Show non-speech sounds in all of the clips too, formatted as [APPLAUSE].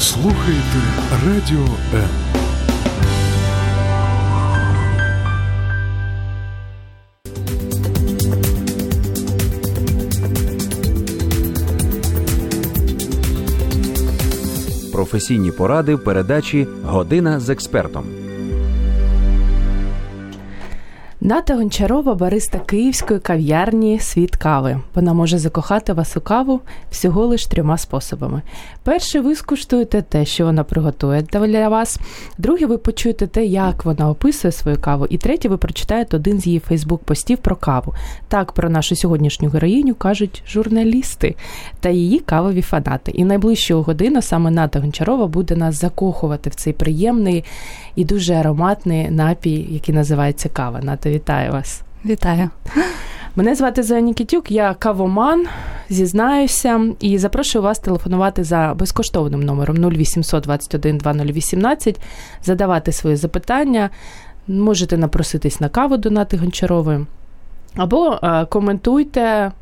Ви слухаєте Радіо М. Професійні поради в передачі Година з експертом. Ната Гончарова бариста київської кав'ярні Світ кави. Вона може закохати вас у каву всього лиш трьома способами. Перше, ви скуштуєте те, що вона приготує для вас. Друге, ви почуєте те, як вона описує свою каву. І третє, ви прочитаєте один з її Фейсбук-постів про каву. Так про нашу сьогоднішню героїню кажуть журналісти та її кавові фанати. І найближчого годину саме Ната Гончарова буде нас закохувати в цей приємний і дуже ароматний напій, який називається кава. Ната, вітаю вас. Вітаю. Мене звати Зоя Нікітюк, я кавоман, зізнаюся, і запрошую вас телефонувати за безкоштовним номером 0800 21 2018, задавати свої запитання. Можете напроситись на каву до Нати Гончарової, або е, коментуйте.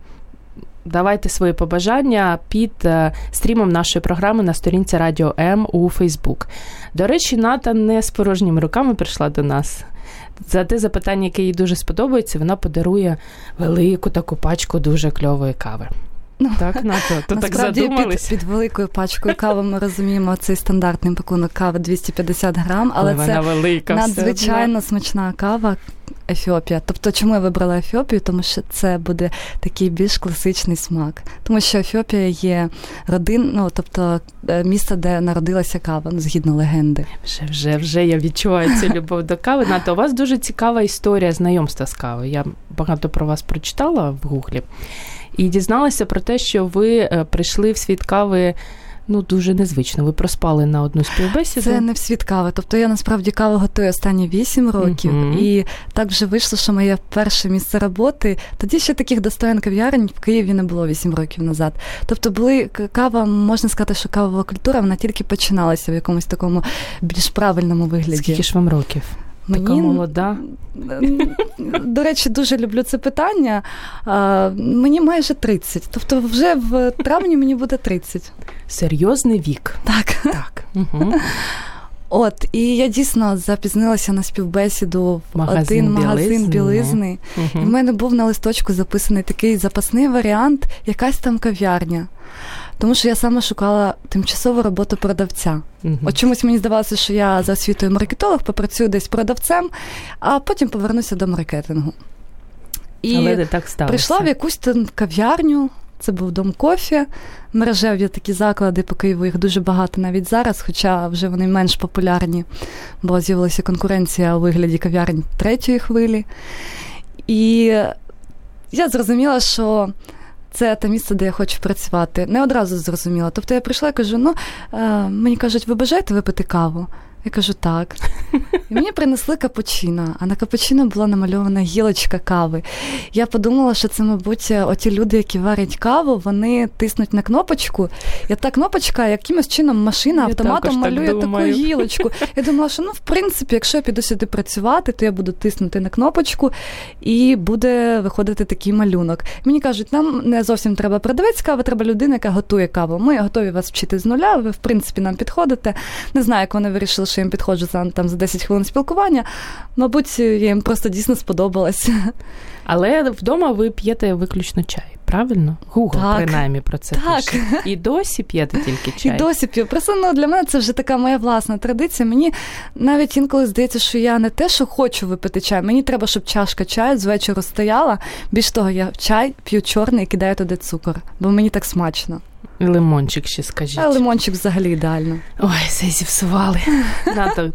Давайте свої побажання під е, стрімом нашої програми на сторінці Радіо М у Фейсбук. До речі, Ната не з порожніми руками прийшла до нас. За те запитання, яке їй дуже сподобається, вона подарує велику таку пачку дуже кльової кави. Ну, так, Ната, то так задумались? Під, під великою пачкою кави ми розуміємо цей стандартний пакунок кави 250 грам, але, але це велика, надзвичайно смачна кава. Ефіопія. Тобто, чому я вибрала Ефіопію? Тому що це буде такий більш класичний смак. Тому що Ефіопія є родин, ну тобто е, місто, де народилася кава, ну, згідно легенди. Вже вже вже я відчуваю цю любов до кави. Нато, у вас дуже цікава історія знайомства з кавою. Я багато про вас прочитала в гуглі і дізналася про те, що ви е, прийшли в світ кави. Ну, дуже незвично. Ви проспали на одну співбесіду. Це не в світ кави. Тобто я насправді каву готую останні 8 років, uh-huh. і так вже вийшло, що моє перше місце роботи. Тоді ще таких достоин кав'ярень в Києві не було 8 років назад. Тобто, були кава, можна сказати, що кавова культура вона тільки починалася в якомусь такому більш правильному вигляді. Скільки ж вам років? Мені, така молода. До речі, дуже люблю це питання. Мені майже 30. Тобто, вже в травні мені буде 30. Серйозний вік. Так. Так. Угу. От, і я дійсно запізнилася на співбесіду в магазин один магазин білизни. білизни. Угу. І в мене був на листочку записаний такий запасний варіант, якась там кав'ярня. Тому що я саме шукала тимчасову роботу продавця. Uh-huh. От чомусь мені здавалося, що я за освітою маркетолог попрацюю десь продавцем, а потім повернуся до маркетингу. І Але так прийшла в якусь там кав'ярню. Це був дом кофі. Мережеві такі заклади по Києву, їх дуже багато навіть зараз, хоча вже вони менш популярні, бо з'явилася конкуренція у вигляді кав'ярень третьої хвилі. І я зрозуміла, що це те місце, де я хочу працювати. Не одразу зрозуміла. Тобто я прийшла і кажу: ну, е, мені кажуть, ви бажаєте випити каву? Я кажу, так. І мені принесли капучино, а на капучино була намальована гілочка кави. Я подумала, що це, мабуть, оті люди, які варять каву, вони тиснуть на кнопочку, і та кнопочка якимось чином машина автоматом я малює так таку гілочку. Я думала, що ну, в принципі, якщо я піду сюди працювати, то я буду тиснути на кнопочку і буде виходити такий малюнок. Мені кажуть, нам не зовсім треба продавець кави, треба людина, яка готує каву. Ми готові вас вчити з нуля, ви, в принципі, нам підходите. Не знаю, як вони вирішили що я їм підходжу за там за 10 хвилин спілкування. Мабуть, я їм просто дійсно сподобалась. Але вдома ви п'єте виключно чай, правильно? Гугл, так. принаймні, про це так. пише. І досі п'єте тільки чай. І досі п'ю. Просто ну, для мене це вже така моя власна традиція. Мені навіть інколи здається, що я не те, що хочу випити чай. Мені треба, щоб чашка чаю з вечора стояла. Більш того, я чай п'ю чорний і кидаю туди цукор, бо мені так смачно. Лимончик ще скажіть. А лимончик взагалі ідеально. Ой, все зіпсували. [LAUGHS] Ната,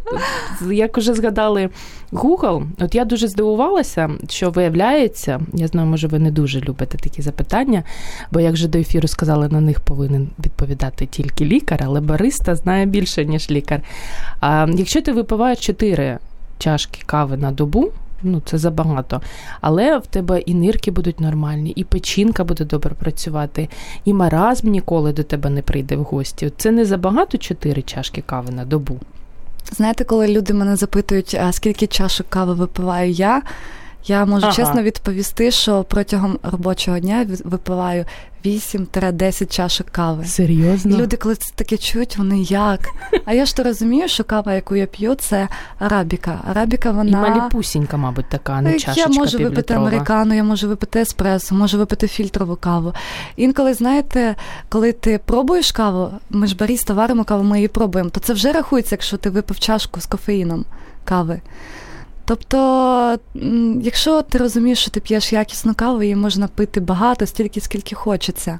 як уже згадали Google, от я дуже здивувалася, що виявляється, я знаю, може, ви не дуже любите такі запитання, бо як же до ефіру сказали, на них повинен відповідати тільки лікар, але бариста знає більше, ніж лікар. А якщо ти випиваєш 4 чашки кави на добу, ну це забагато. Але в тебе і нирки будуть нормальні, і печінка буде добре працювати, і маразм ніколи до тебе не прийде в гості. Це не забагато чотири чашки кави на добу. Знаєте, коли люди мене запитують, а скільки чашок кави випиваю я, Я можу Ага. чесно відповісти, що протягом робочого дня ви- випиваю 8-10 чашок кави. Серйозно? І люди, коли це таке чують, вони як? А я ж то розумію, що кава, яку я п'ю, це арабіка. Арабіка, І вона. маліпусінька, мабуть, така, не Е, чашечка Я можу випити американу, я можу випити еспресо, можу випити фільтрову каву. Інколи, знаєте, коли ти пробуєш каву, ми ж баріста варимо каву, ми її пробуємо, то це вже рахується, якщо ти випив чашку з кофеїном кави. Тобто, якщо ти розумієш, що ти п'єш якісну каву, її можна пити багато, стільки, скільки хочеться.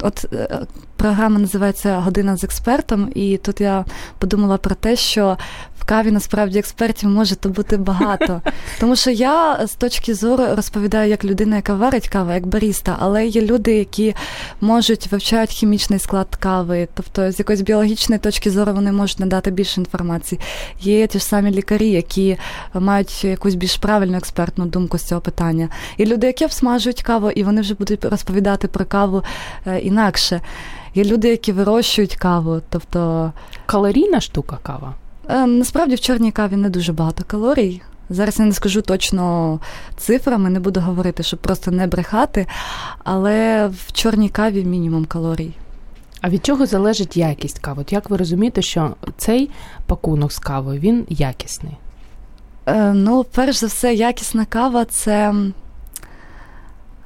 От е, програма називається Година з експертом, і тут я подумала про те, що в каві насправді експертів може бути багато. [LAUGHS] Тому що я з точки зору розповідаю як людина, яка варить каву, як баріста, але є люди, які можуть вивчають хімічний склад кави, тобто з якоїсь біологічної точки зору вони можуть надати більше інформації. Є ті ж самі лікарі, які мають якусь більш правильну експертну думку з цього питання. І люди, які обсмажують каву, і вони вже будуть розповідати про каву е, інакше. Є люди, які вирощують каву, тобто Калорійна штука кава. Е, Насправді в чорній каві не дуже багато калорій. Зараз я не скажу точно цифрами, не буду говорити, щоб просто не брехати, але в чорній каві мінімум калорій. А від чого залежить якість кави? От як ви розумієте, що цей пакунок з кавою він якісний? Е, Ну, перш за все, якісна кава це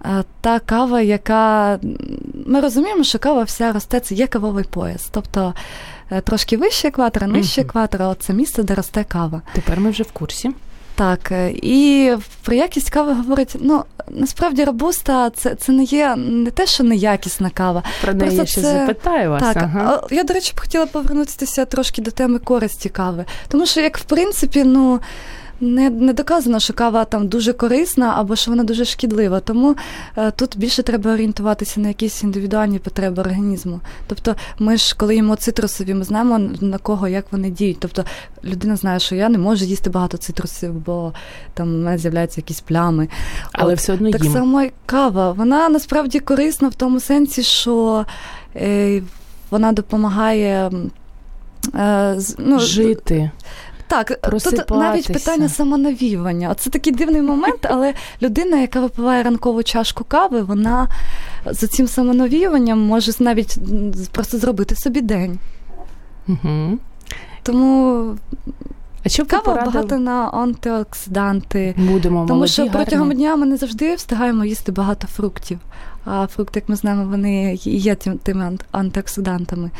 е, та кава, яка. Ми розуміємо, що кава вся росте, це є кавовий пояс. Тобто е, трошки вище екватора, нижче екватора, от це місце, де росте кава. Тепер ми вже в курсі. Так, е, і про якість кави говорить, ну насправді робуста це, це не є не те, що неякісна кава. Про неї я ще це- запитаю вас. Так, ага. я, до речі, б хотіла повернутися трошки до теми користі кави. Тому що, як в принципі, ну. Не, не доказано, що кава там дуже корисна або що вона дуже шкідлива. Тому е, тут більше треба орієнтуватися на якісь індивідуальні потреби організму. Тобто, ми ж, коли їмо цитрусові, ми знаємо на кого як вони діють. Тобто людина знає, що я не можу їсти багато цитрусів, бо там у мене з'являються якісь плями. Але От, все одно так їм. само і кава. Вона насправді корисна в тому сенсі, що е, вона допомагає. Е, ну, Жити. Так, тут навіть питання самонавіювання. Це такий дивний момент, але людина, яка випиває ранкову чашку кави, вона за цим самонавіюванням може навіть просто зробити собі день. Угу. Тому А що кава порадили? багато на антиоксиданти. Будемо Тому молоді, що протягом гарні. дня ми не завжди встигаємо їсти багато фруктів. А фрукти, як ми знаємо, вони є тими ант- антиоксидантами.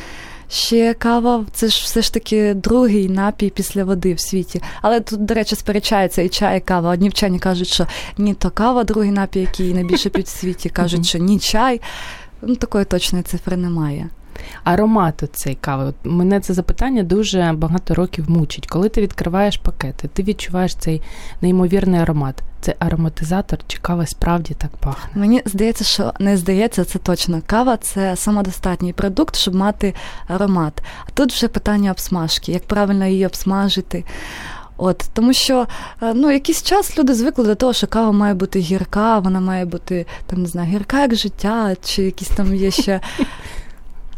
Ще кава це ж все ж таки другий напій після води в світі. Але тут, до речі, сперечається і чай, і кава. Одні вчені кажуть, що ні, то кава, другий напій, який найбільше п'ють в світі, кажуть, що ні чай. Ну, такої точної цифри немає. Аромат цей кави. От мене це запитання дуже багато років мучить. Коли ти відкриваєш пакети, ти відчуваєш цей неймовірний аромат. Це ароматизатор чи кава справді так пахне? Мені здається, що не здається, це точно. Кава це самодостатній продукт, щоб мати аромат. А тут вже питання обсмажки, як правильно її обсмажити. От, тому що е, ну, якийсь час люди звикли до того, що кава має бути гірка, вона має бути там, не знаю, гірка як життя, чи якісь там є ще [LAUGHS]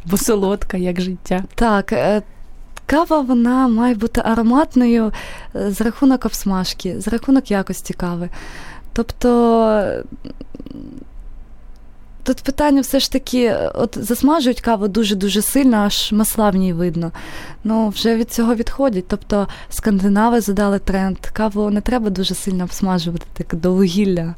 Бо солодка, як життя. Так, е, кава вона має бути ароматною е, з рахунок обсмажки, з рахунок якості кави. Тобто. Тут питання все ж таки, е, от засмажують каву дуже-дуже сильно, аж масла в ній видно. Ну, вже від цього відходять. Тобто скандинави задали тренд. Каву не треба дуже сильно обсмажувати так до вугілля.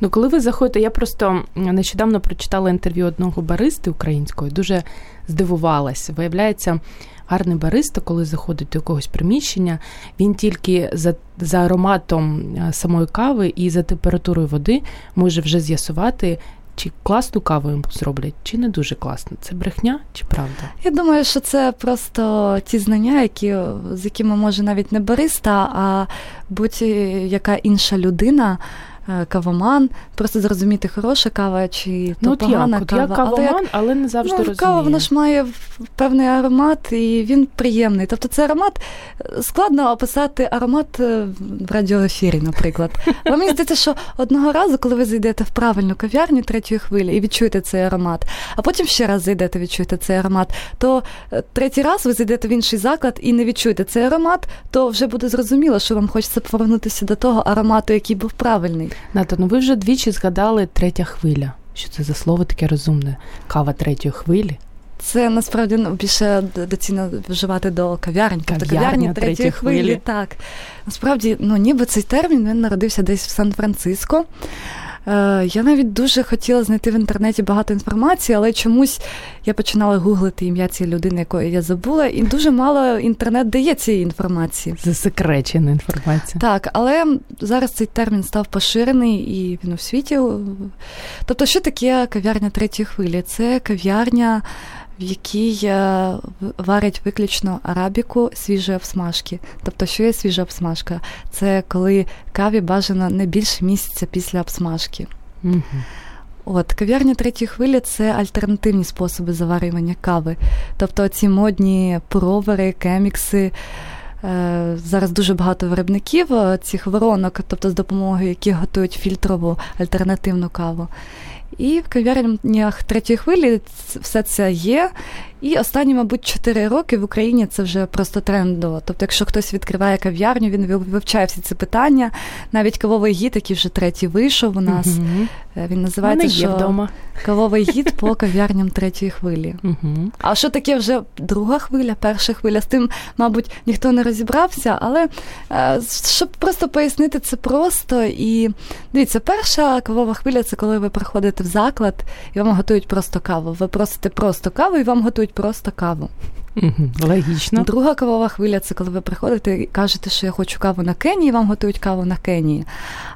Ну, коли ви заходите, я просто нещодавно прочитала інтерв'ю одного баристи українського, дуже здивувалась. Виявляється, гарний бариста, коли заходить до якогось приміщення, він тільки за, за ароматом е, самої кави і за температурою води може вже з'ясувати, чи класну каву йому зроблять, чи не дуже класно. Це брехня чи правда? Я думаю, що це просто ті знання, які, з якими може навіть не бариста, а будь-яка інша людина кавоман, просто зрозуміти, хороша кава чи ну, то погана як? Кава. Я кавоман, але, але не завжди ну, розумію. Кава вона ж має певний аромат, і він приємний. Тобто це аромат складно описати аромат е, в радіоефірі, наприклад. Але мені здається, що одного разу, коли ви зайдете в правильну кав'ярню третьої хвилі і відчуєте цей аромат, а потім ще раз зайдете, відчуєте цей аромат, то е, третій раз ви зайдете в інший заклад і не відчуєте цей аромат, то вже буде зрозуміло, що вам хочеться повернутися до того аромату, який був правильний. Ната, ну ви вже двічі згадали третя хвиля. Що це за слово таке розумне? Кава третьої хвилі. Це насправді ну, більше доцільно вживати до кав'ярень, тобто кав'ярні третьої хвилі. хвилі. Так насправді, ну ніби цей термін він народився десь в Сан-Франциско. Е, я навіть дуже хотіла знайти в інтернеті багато інформації, але чомусь я починала гуглити ім'я цієї людини, якої я забула, і дуже мало інтернет дає цієї інформації. Засекречена інформація. Так, але зараз цей термін став поширений і він у світі. Тобто, що таке кав'ярня третьої хвилі? Це кав'ярня в якій варять виключно арабіку свіжої обсмажки. Тобто, що є свіжа обсмажка? Це коли каві бажано не більше місяця після обсмажки. Угу. От, кав'ярня третьої хвилі це альтернативні способи заварювання кави. Тобто ці модні провери, кемікси. Е, зараз дуже багато виробників е, цих воронок, тобто з допомогою яких готують фільтрову альтернативну каву. І в кав'ярнях третьої хвилі все це є. І останні, мабуть, 4 роки в Україні це вже просто трендово. Тобто, якщо хтось відкриває кав'ярню, він вивчає всі ці питання. Навіть кавовий гід, який вже третій вийшов у нас. Угу. Він називається є що вдома. кавовий гід по кав'ярням третьої хвилі. Угу. А що таке вже друга хвиля, перша хвиля? З тим, мабуть, ніхто не розібрався, але е, щоб просто пояснити це просто. І дивіться, перша кавова хвиля це коли ви приходите в заклад і вам готують просто каву. Ви просите просто каву і вам готують просто каву. Угу, Логічно. Друга кавова хвиля це коли ви приходите і кажете, що я хочу каву на Кенії, вам готують каву на Кенії.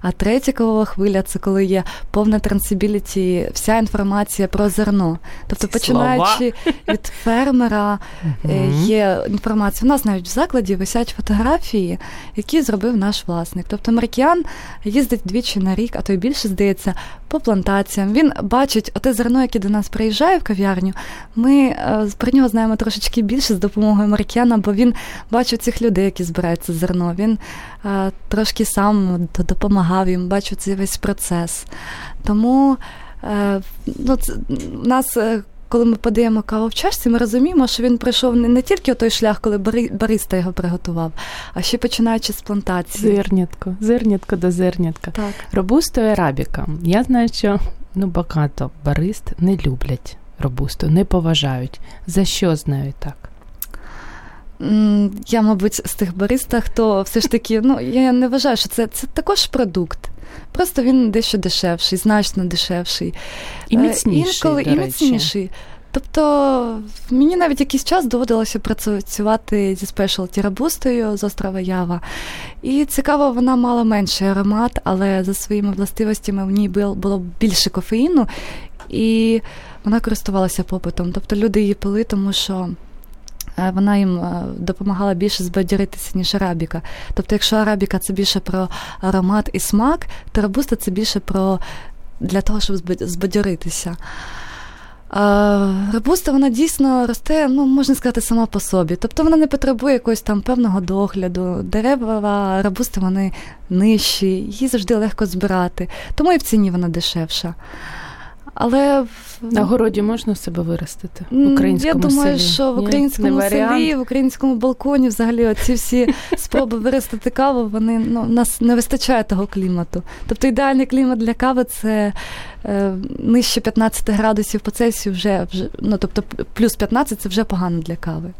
А третя кавова хвиля це коли є повна трансибіліті, вся інформація про зерно. Тобто, Ці починаючи слова. від фермера, Угу. є інформація. У нас навіть в закладі висять фотографії, які зробив наш власник. Тобто Маркіян їздить двічі на рік, а то й більше здається, по плантаціям. Він бачить оте зерно, яке до нас приїжджає в кав'ярню. Ми е, про нього знаємо трошечки більше з допомогою Маркіяна, бо він бачив цих людей, які збирають це зерно. Він е, трошки сам допомагав їм, бачив цей весь процес. Тому е, ну, це, нас. е, Коли ми подаємо каву в чашці, ми розуміємо, що він пройшов не, не тільки той шлях, коли бари, бариста його приготував, а ще починаючи з плантації. Зернятко, зернятко до зернятка. Так. Робусто і арабіка. Я знаю, що ну багато барист не люблять робусту, не поважають. За що знають так? Я, мабуть, з тих баристах, хто все ж таки, ну я не вважаю, що це, це також продукт. Просто він дещо дешевший, значно дешевший. І Е, міцніший, Інколи до і міцніший. Тобто мені навіть якийсь час доводилося працювати зі спешалті рабустою з острова Ява. І цікаво, вона мала менший аромат, але за своїми властивостями в ній було більше кофеїну, і вона користувалася попитом. Тобто люди її пили, тому що. е, Вона їм е, допомагала більше збадьоритися, ніж арабіка. Тобто, якщо арабіка це більше про аромат і смак, то рабуста це більше про для того, щоб збадьоритися. Робуста вона дійсно росте, ну можна сказати, сама по собі. Тобто вона не потребує якогось там певного догляду. Дерева рабусти вони нижчі, її завжди легко збирати, тому і в ціні вона дешевша. Але На городі можна себе виростити в українському Я думаю, селі? що в українському Не селі, в українському балконі, взагалі, оці всі [LAUGHS] спроби виростити каву, вони ну, в нас не вистачає того клімату. Тобто ідеальний клімат для кави це е, нижче 15 градусів по Цельсію вже, вже ну, тобто плюс 15 це вже погано для кави.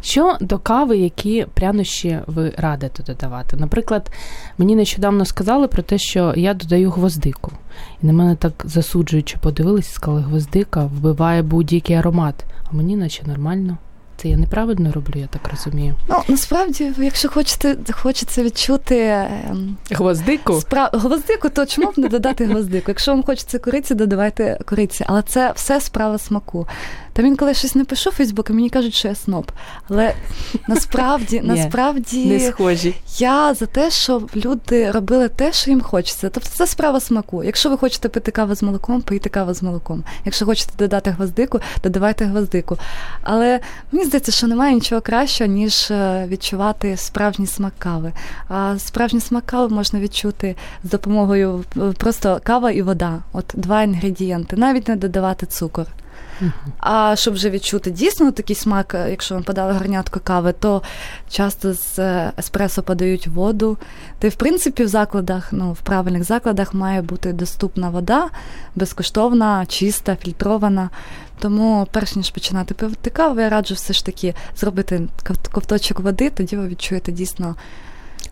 Що до кави, які прянощі ви радите додавати? Наприклад, мені нещодавно сказали про те, що я додаю гвоздику. І на мене так засуджуючи подивилися, сказали, гвоздика вбиває будь-який аромат. А мені наче нормально. Це я неправильно роблю, я так розумію. Ну, насправді, якщо хочете, хочеться відчути ем, Гвоздику? Спра... Гвоздику, то чому б не додати гвоздику? Якщо вам хочеться кориці, додавайте кориці. Але це все справа смаку. Там інколи щось напишу в Фейсбук, і мені кажуть, що я сноб. Але насправді, насправді не схожі. я за те, щоб люди робили те, що їм хочеться. Тобто це справа смаку. Якщо ви хочете пити каву з молоком, пийте каву з молоком. Якщо хочете додати гвоздику, додавайте гвоздику. Але мені здається, що немає нічого кращого, ніж е, відчувати справжній смак кави. А справжній смак кави можна відчути з допомогою е, просто кава і вода. От два інгредієнти, навіть не додавати цукор. А щоб вже відчути дійсно такий смак, е, якщо вам подали гарнятку кави, то часто з е, еспресо подають воду. Й в принципі в закладах, ну в правильних закладах має бути доступна вода, безкоштовна, чиста, фільтрована. Тому, перш ніж починати пити каву, я раджу все ж таки зробити ковточок води, тоді ви відчуєте дійсно.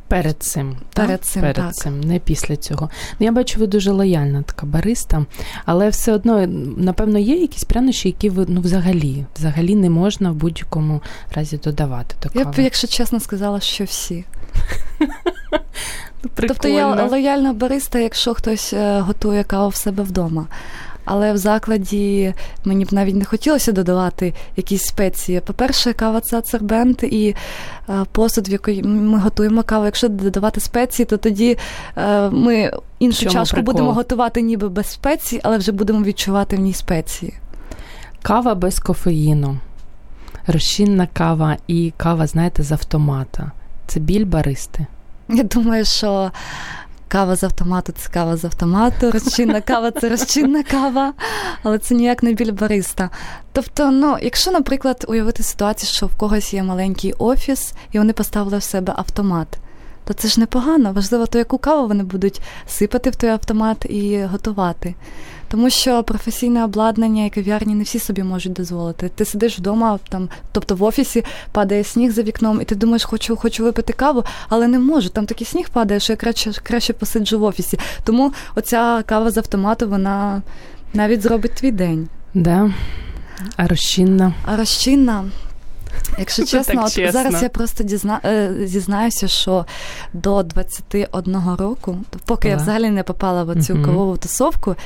Перед цим. Перед цим, Перед так. цим, не після цього. Ну, Я бачу, ви дуже лояльна така бариста, але все одно, напевно, є якісь прянощі, які ви ну, взагалі взагалі не можна в будь-якому разі додавати. до Я б, якщо чесно, сказала, що всі. Прикольно. [LAUGHS] Тобто я лояльна бариста, якщо хтось е, готує каву в себе вдома. Але в закладі мені б навіть не хотілося додавати якісь спеції. По-перше, кава це ацербент і е, посуд, в який ми готуємо каву. Якщо додавати спеції, то тоді е, ми іншу Чому чашку прикол? будемо готувати ніби без спецій, але вже будемо відчувати в ній спеції. Кава без кофеїну, розчинна кава і кава, знаєте, з автомата. Це біль баристи. Я думаю, що кава з автомату це кава з автомату, розчинна кава це розчинна кава, але це ніяк не біль бариста. Тобто, ну, якщо, наприклад, уявити ситуацію, що в когось є маленький офіс, і вони поставили в себе автомат. То це ж непогано. Важливо, то яку каву вони будуть сипати в той автомат і готувати. Тому що професійне обладнання і кав'ярні не всі собі можуть дозволити. Ти сидиш вдома, там, тобто в офісі падає сніг за вікном, і ти думаєш, хочу, хочу випити каву, але не можу. Там такий сніг падає, що я краще, краще посиджу в офісі. Тому оця кава з автомату, вона навіть зробить твій день. Да? А розчинна. А розчинна. Якщо [LAUGHS] чесно, от чесно. зараз я просто дізна... е, зізнаюся, що до 21 року, поки я взагалі не попала в цю Мгм. кавову тусовку,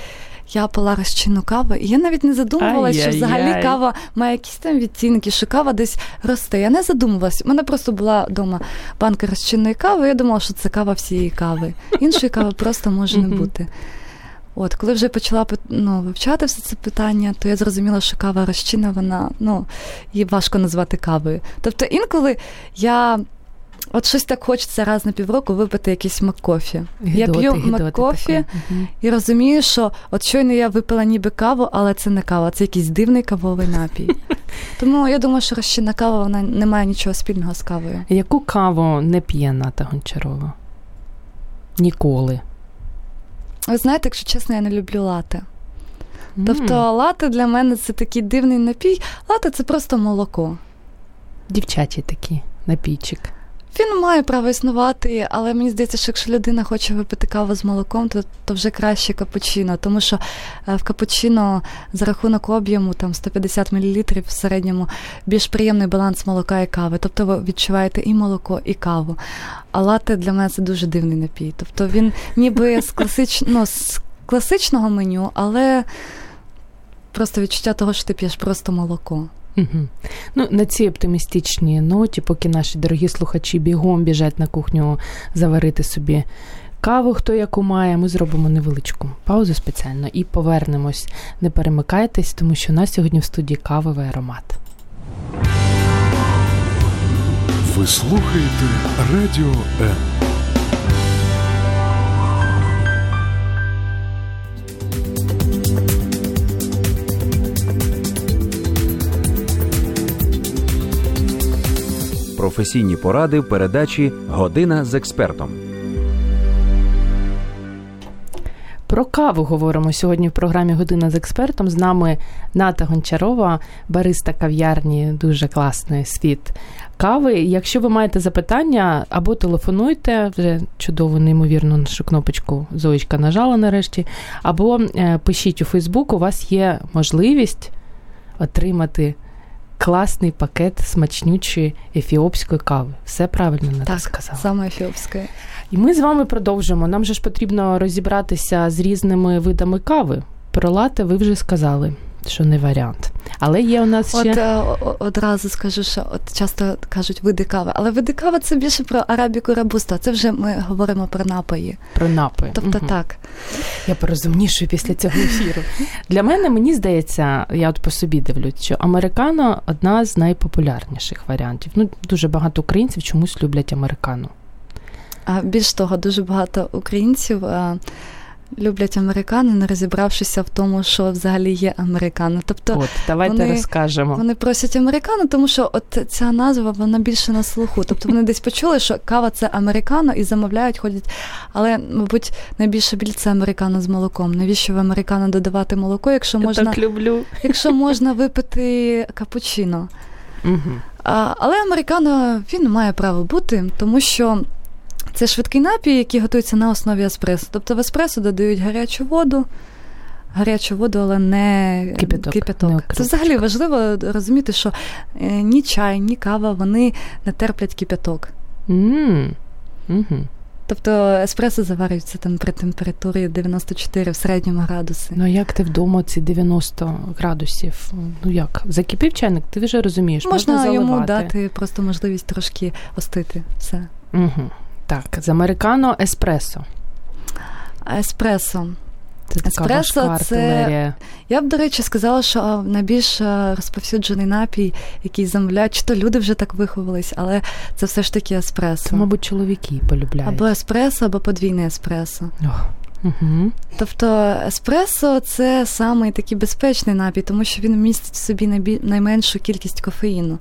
я пила розчинну каву, і я навіть не задумувалася, що взагалі кава має якісь там відтінки, що кава десь росте. Я не задумувалася. У мене просто була вдома банка розчинної кави. Я думала, що це кава всієї кави. Іншої кави просто може не бути. От, коли вже почала ну, вивчати все це питання, то я зрозуміла, що кава розчинна, вона ну, її важко назвати кавою. Тобто інколи я. От щось так хочеться раз на півроку випити якийсь маккофі. Я п'ю маккофі і розумію, що от щойно я випила ніби каву, але це не кава, це якийсь дивний кавовий напій. [LAUGHS] Тому я думаю, що розчинна кава вона не має нічого спільного з кавою. Яку каву не п'є Ната Гончарова? Ніколи. Ви знаєте, якщо чесно, я не люблю лати. Тобто лати для мене це такий дивний напій. Лати це просто молоко. Дівчачі такі, напійчик. Він має право існувати, але мені здається, що якщо людина хоче випити каву з молоком, то, то вже краще капучино, тому що е, в капучино за рахунок об'єму там 150 мл в середньому більш приємний баланс молока і кави. Тобто ви відчуваєте і молоко, і каву. А лате для мене це дуже дивний напій. Тобто він ніби з класич... ну, з класичного меню, але просто відчуття того, що ти п'єш просто молоко. Угу. Ну, на цій оптимістичній ноті, поки наші дорогі слухачі бігом біжать на кухню заварити собі каву, хто яку має, ми зробимо невеличку паузу спеціально і повернемось. Не перемикайтесь, тому що у нас сьогодні в студії кавовий аромат. Ви слухаєте Радіо М. Професійні поради в передачі Година з експертом. Про каву говоримо сьогодні в програмі Година з експертом. З нами Ната Гончарова, бариста кав'ярні, дуже класний світ кави. Якщо ви маєте запитання, або телефонуйте, вже чудово, неймовірно, нашу кнопочку Зоєчка нажала нарешті, або е, пишіть у Фейсбук, у вас є можливість отримати класний пакет смачнючої ефіопської кави. Все правильно на Так, сказала. саме ефіопське. І ми з вами продовжимо. Нам же ж потрібно розібратися з різними видами кави. Про лате ви вже сказали. Що не варіант. Але є у нас ще... От е, одразу скажу, що от часто кажуть види кави, але види кави це більше про арабіку рабуста. Це вже ми говоримо про напої. Про напої. Тобто угу. так. Я порозумнішую після цього ефіру. Для мене мені здається, я от по собі дивлюсь, що американо одна з найпопулярніших варіантів. Ну, дуже багато українців чомусь люблять американо. А більш того, дуже багато українців. А люблять американо, не розібравшися в тому, що взагалі є американо. Тобто, от давайте вони, розкажемо. Вони просять американо, тому що от ця назва вона більше на слуху. Тобто вони десь почули, що кава це американо і замовляють, ходять. Але, мабуть, найбільше біль це американо з молоком. Навіщо в американо додавати молоко, якщо Я можна так люблю. якщо можна випити капучино? Угу. А, Але американо він має право бути, тому що. Це швидкий напій, який готується на основі еспресо. Тобто в еспресо додають гарячу воду, гарячу воду, але не кипяток. кипяток. Не Це взагалі важливо розуміти, що ні чай, ні кава вони не терплять кипяток. Mm. Угу. Тобто еспресо заварюється там при температурі 94 в середньому градуси. Ну як ти вдома ці 90 градусів? Ну як? Закипів чайник, ти вже розумієш, можна, можна заливати. йому дати просто можливість трошки остити все. Угу. Так, з американо еспресо. Еспресо. Це така Еспресо важка артилерія. Я б, до речі, сказала, що найбільш розповсюджений напій, який замовляють, чи то люди вже так виховались, але це все ж таки еспресо. Це, мабуть, чоловіки полюбляють. Або еспресо, або подвійне еспресо. Ох. Угу. Тобто еспресо це самий такий безпечний напій, тому що він містить в собі найменшу кількість кофеїну.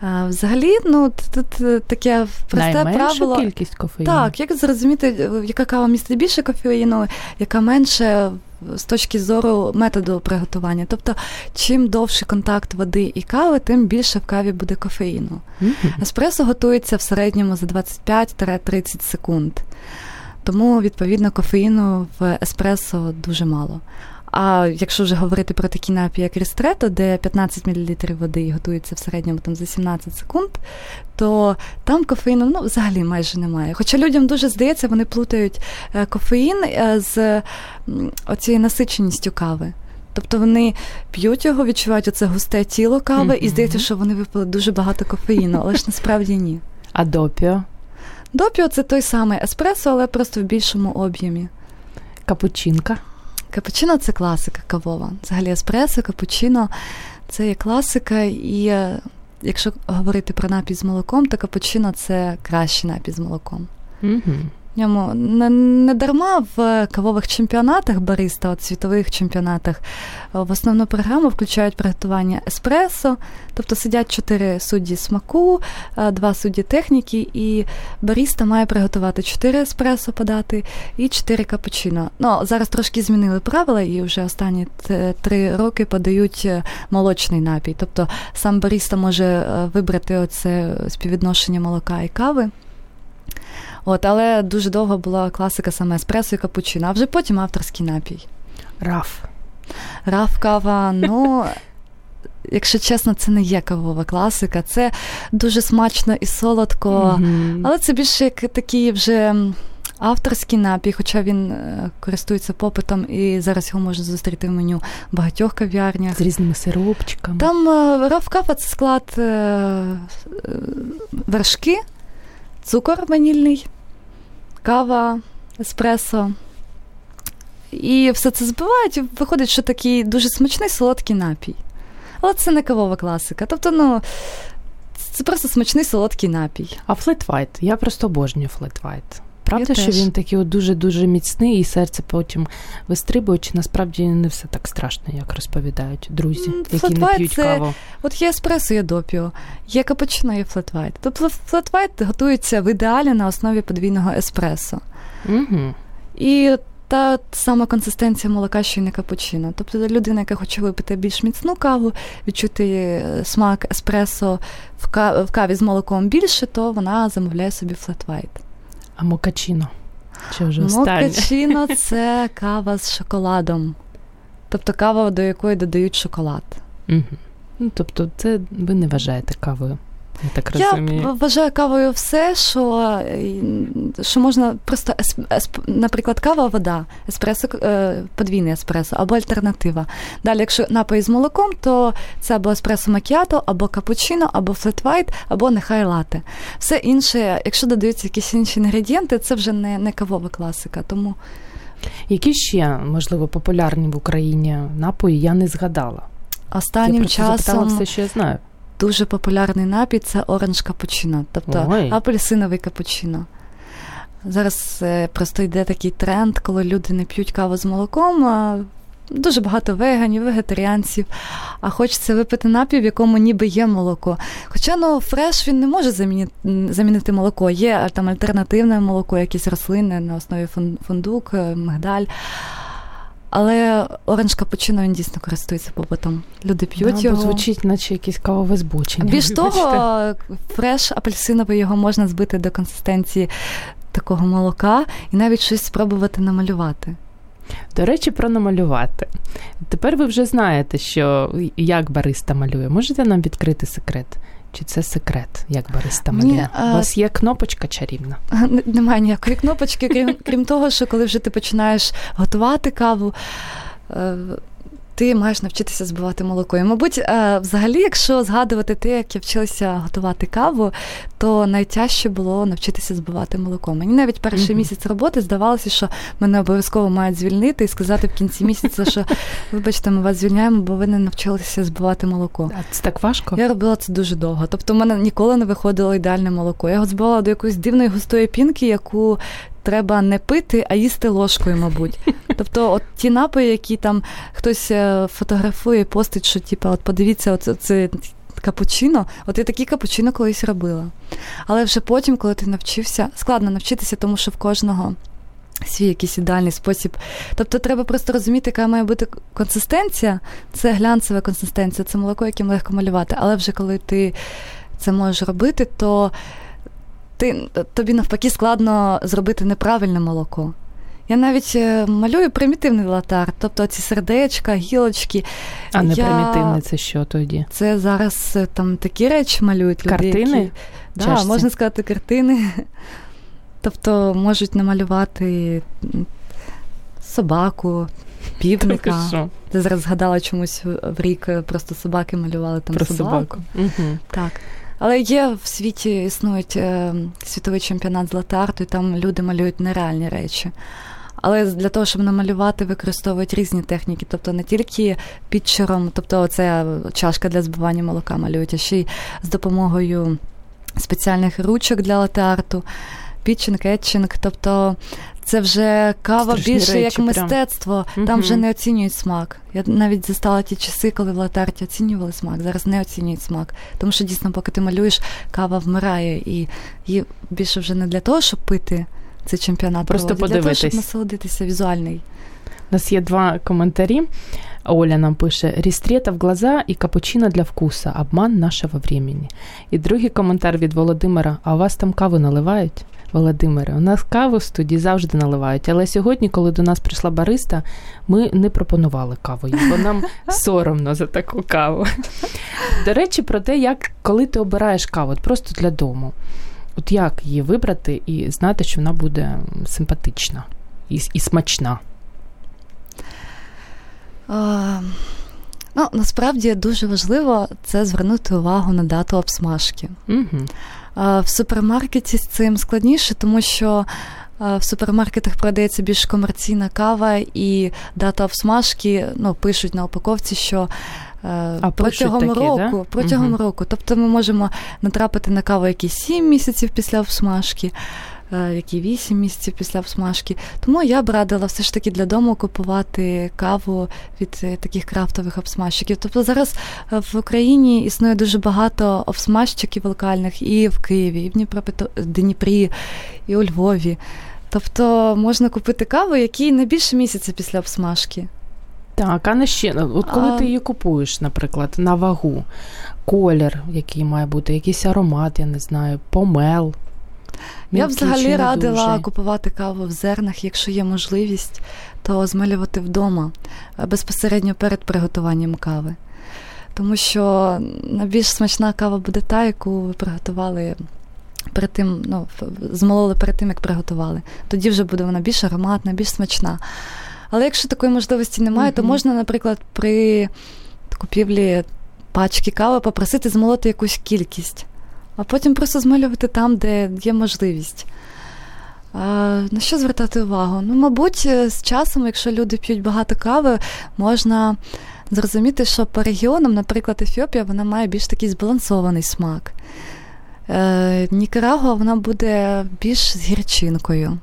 А, Взагалі, ну тут таке просте Найменшу правило. кількість кофеїну? Так, як зрозуміти, яка кава містить більше кофеїну, яка менше з точки зору методу приготування. Тобто, чим довший контакт води і кави, тим більше в каві буде кофеїну. Mm-hmm. Еспресо готується в середньому за 25-30 секунд. Тому, відповідно, кофеїну в еспресо дуже мало. А якщо вже говорити про такі напії, як рістрето, де 15 мл води готується в середньому там за 17 секунд, то там кофеїну ну, взагалі майже немає. Хоча людям дуже здається, вони плутають кофеїн з оцією насиченістю кави. Тобто вони п'ють його, відчувають оце густе тіло кави, mm-hmm. і здається, що вони випили дуже багато кофеїну, але ж насправді ні. А допіо? Допіо це той самий еспресо, але просто в більшому об'ємі. Капучинка. Капучино це класика кавова. Взагалі еспресо, капучино це є класика, і якщо говорити про напій з молоком, то капучино це кращий напій з молоком. Угу. Ньому не, не дарма в кавових чемпіонатах бариста, от світових чемпіонатах, в основну програму включають приготування еспресо, тобто сидять чотири судді смаку, два судді техніки, і бариста має приготувати чотири еспресо подати і чотири капучино. Ну, зараз трошки змінили правила, і вже останні три роки подають молочний напій. Тобто сам бариста може вибрати оце співвідношення молока і кави. От, Але дуже довго була класика саме еспресо і капучино, а вже потім авторський напій. Раф. Раф кава, ну. [LAUGHS] Якщо чесно, це не є кавова класика, це дуже смачно і солодко, mm-hmm. але це більше як такий вже авторський напій, хоча він користується попитом, і зараз його можна зустріти в меню в багатьох кав'ярнях. З різними сиропчиками. Там раф кава це склад вершки, цукор ванільний, кава, еспресо. І все це збивають, і виходить, що такий дуже смачний солодкий напій. Але це не кавова класика. Тобто, ну, це просто смачний солодкий напій. А флетвайт? Я просто обожнюю флетвайт. Правда, Я що теж. він такий от дуже-дуже міцний, і серце потім вистрибує, чи насправді не все так страшно, як розповідають друзі, які не п'ють це- каву. От є еспресо, є допіо, є капучино, є флетвайт. Тобто флетвайт готується в ідеалі на основі подвійного еспресо. Угу. І та сама консистенція молока, що й не капучино. Тобто людина, яка хоче випити більш міцну каву, відчути е, смак еспресо в каві з молоком більше, то вона замовляє собі флетвайт. А мокачино? Чи вже останнє? Мокачино [LAUGHS] це кава з шоколадом. Тобто кава, до якої додають шоколад. Угу. Ну, тобто, це ви не вважаєте кавою. Я так розумію. Я вважаю кавою все, що що можна просто есп, наприклад, кава, вода, еспресо, е, подвійний еспресо або альтернатива. Далі, якщо напої з молоком, то це або еспресо макіато, або капучино, або флетвайт, або нехай лате. Все інше, якщо додаються якісь інші інгредієнти, це вже не, не кавова класика. Тому які ще можливо популярні в Україні напої, я не згадала. Останнім я часом все, що я знаю. Дуже популярний напій це оранж капучино, тобто Ой. апельсиновий капучино. Зараз е, просто йде такий тренд, коли люди не п'ють каву з молоком. а Дуже багато веганів, вегетаріанців, а хочеться випити напій, в якому ніби є молоко. Хоча ну, фреш він не може замінити замінити молоко. Є там альтернативне молоко, якісь рослини на основі фундук, е, мигдаль. Але оранж капучино він дійсно користується попитом. Люди п'ють да, його. звучить, наче якесь кавове збучення. Більш того, фреш апельсиновий його можна збити до консистенції такого молока і навіть щось спробувати намалювати. До речі, про намалювати. Тепер ви вже знаєте, що як бариста малює. Можете нам відкрити секрет? Чи це секрет, як бариста малює? У вас є кнопочка чарівна? Немає ніякої кнопочки, крім, крім того, що коли вже ти починаєш готувати каву. Ти маєш навчитися збивати молоко. І, мабуть, е, взагалі, якщо згадувати те, як я вчилася готувати каву, то найтяжче було навчитися збивати молоко. Мені навіть перший mm-hmm. місяць роботи здавалося, що мене обов'язково мають звільнити і сказати в кінці місяця, що [LAUGHS] вибачте, ми вас звільняємо, бо ви не навчилися збивати молоко. А це так важко? Я робила це дуже довго. Тобто, в мене ніколи не виходило ідеальне молоко. Я його збивала до якоїсь дивної густої пінки, яку треба не пити, а їсти ложкою, мабуть. [LAUGHS] Тобто, от ті напої, які там хтось е, фотографує, постить, що типу, от подивіться, оце, це капучино. От я такі капучино колись робила. Але вже потім, коли ти навчився, складно навчитися, тому що в кожного. Свій якийсь ідеальний спосіб. Тобто треба просто розуміти, яка має бути консистенція. Це глянцева консистенція, це молоко, яким легко малювати. Але вже коли ти це можеш робити, то ти, тобі навпаки складно зробити неправильне молоко. Я навіть е, малюю примітивний латар, тобто ці сердечка, гілочки. А не я... примітивний це що тоді? Це зараз е, там такі речі малюють люди. Картини? Які... Да, можна сказати, картини. Тобто можуть намалювати собаку, півника. Ти зараз згадала чомусь в рік, е, просто собаки малювали там Про собаку. собаку. Угу. Так. Але є в світі існують е, світовий чемпіонат з латарту, і там люди малюють нереальні речі. Але для того, щоб намалювати, використовують різні техніки, тобто не тільки підчером, тобто це чашка для збивання молока малюють, а ще й з допомогою спеціальних ручок для латарту, підчинг, етчинг, тобто це вже кава Страшні більше речі, як мистецтво, прям. там вже не оцінюють смак. Я навіть застала ті часи, коли в латарті оцінювали смак, зараз не оцінюють смак. Тому що дійсно, поки ти малюєш, кава вмирає, і її більше вже не для того, щоб пити цей чемпіонат, просто проводить, для того, щоб насолодитися візуальний. У нас є два коментарі. Оля нам пише: Рістрета в глаза і капучино для вкуса, обман нашого времени. І другий коментар від Володимира: а у вас там каву наливають? Володимире, у нас каву в студії завжди наливають. Але сьогодні, коли до нас прийшла бариста, ми не пропонували каву, бо нам [LAUGHS] соромно за таку каву. До речі, про те, як коли ти обираєш каву, от просто для дому. От як її вибрати і знати, що вона буде симпатична і і смачна? А, ну, Насправді дуже важливо це звернути увагу на дату обсмажки. Угу. В супермаркеті з цим складніше, тому що в супермаркетах продається більш комерційна кава, і дата обсмажки ну, пишуть на упаковці, що а протягом такі, року, да? протягом угу. року. Тобто ми можемо натрапити на каву якісь 7 місяців після обсмажки. Е, які 8 місяців після обсмажки. Тому я б радила все ж таки для дому купувати каву від е, таких крафтових обсмажчиків. Тобто зараз е, в Україні існує дуже багато обсмажчиків локальних і в Києві, і в Дніпрі, і у Львові. Тобто можна купити каву, якій не більше місяця після обсмажки. Так, а не ще от коли а... ти її купуєш, наприклад, на вагу, колір, який має бути, якийсь аромат, я не знаю, помел. Я взагалі радила дуже. купувати каву в зернах, якщо є можливість, то змалювати вдома безпосередньо перед приготуванням кави. тому що найбільш смачна кава буде та, яку ви приготували перед тим, ну, змололи перед тим, як приготували. Тоді вже буде вона більш ароматна, більш смачна. Але якщо такої можливості немає, mm-hmm. то можна, наприклад, при купівлі пачки кави попросити змолоти якусь кількість, а потім просто змалювати там, де є можливість. На що звертати увагу? Ну, мабуть, з часом, якщо люди п'ють багато кави, можна зрозуміти, що по регіонам, наприклад, Ефіопія, вона має більш такий збалансований смак. Е, Нікарагуа вона буде більш з гірчинкою.